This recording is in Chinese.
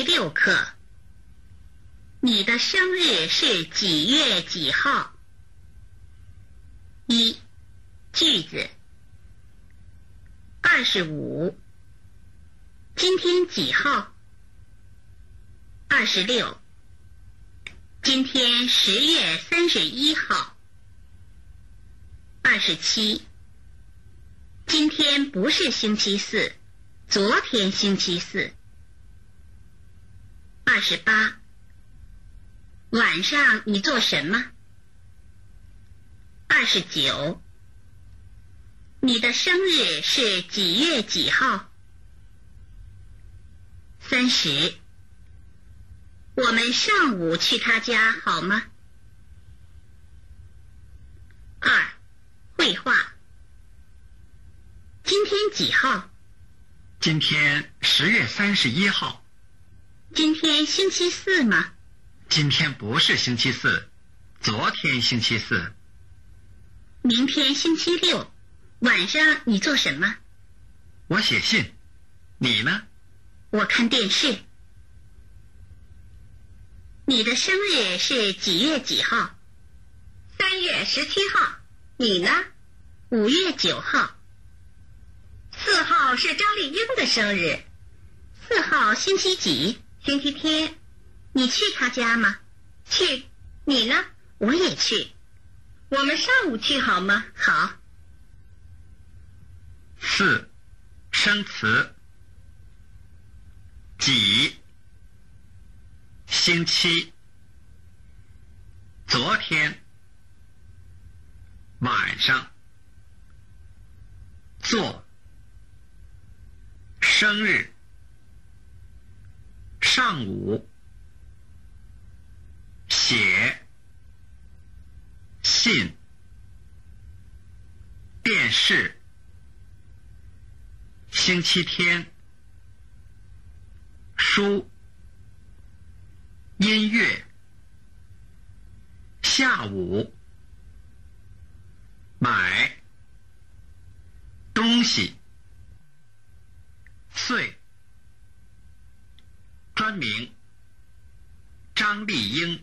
第六课。你的生日是几月几号？一句子。二十五。今天几号？二十六。今天十月三十一号。二十七。今天不是星期四，昨天星期四。二十八。晚上你做什么？二十九。你的生日是几月几号？三十。我们上午去他家好吗？二，绘画。今天几号？今天十月三十一号。今天星期四吗？今天不是星期四，昨天星期四。明天星期六，晚上你做什么？我写信。你呢？我看电视。你的生日是几月几号？三月十七号。你呢？五月九号。四号是张丽英的生日。四号星期几？星期天。你去他家吗？去。你呢？我也去。我们上午去好吗？好。四，生词。几？星期。昨天。晚上。做。生日。上午。写。信。电视。星期天。书。音乐。下午。买。东西。岁。三名。张丽英。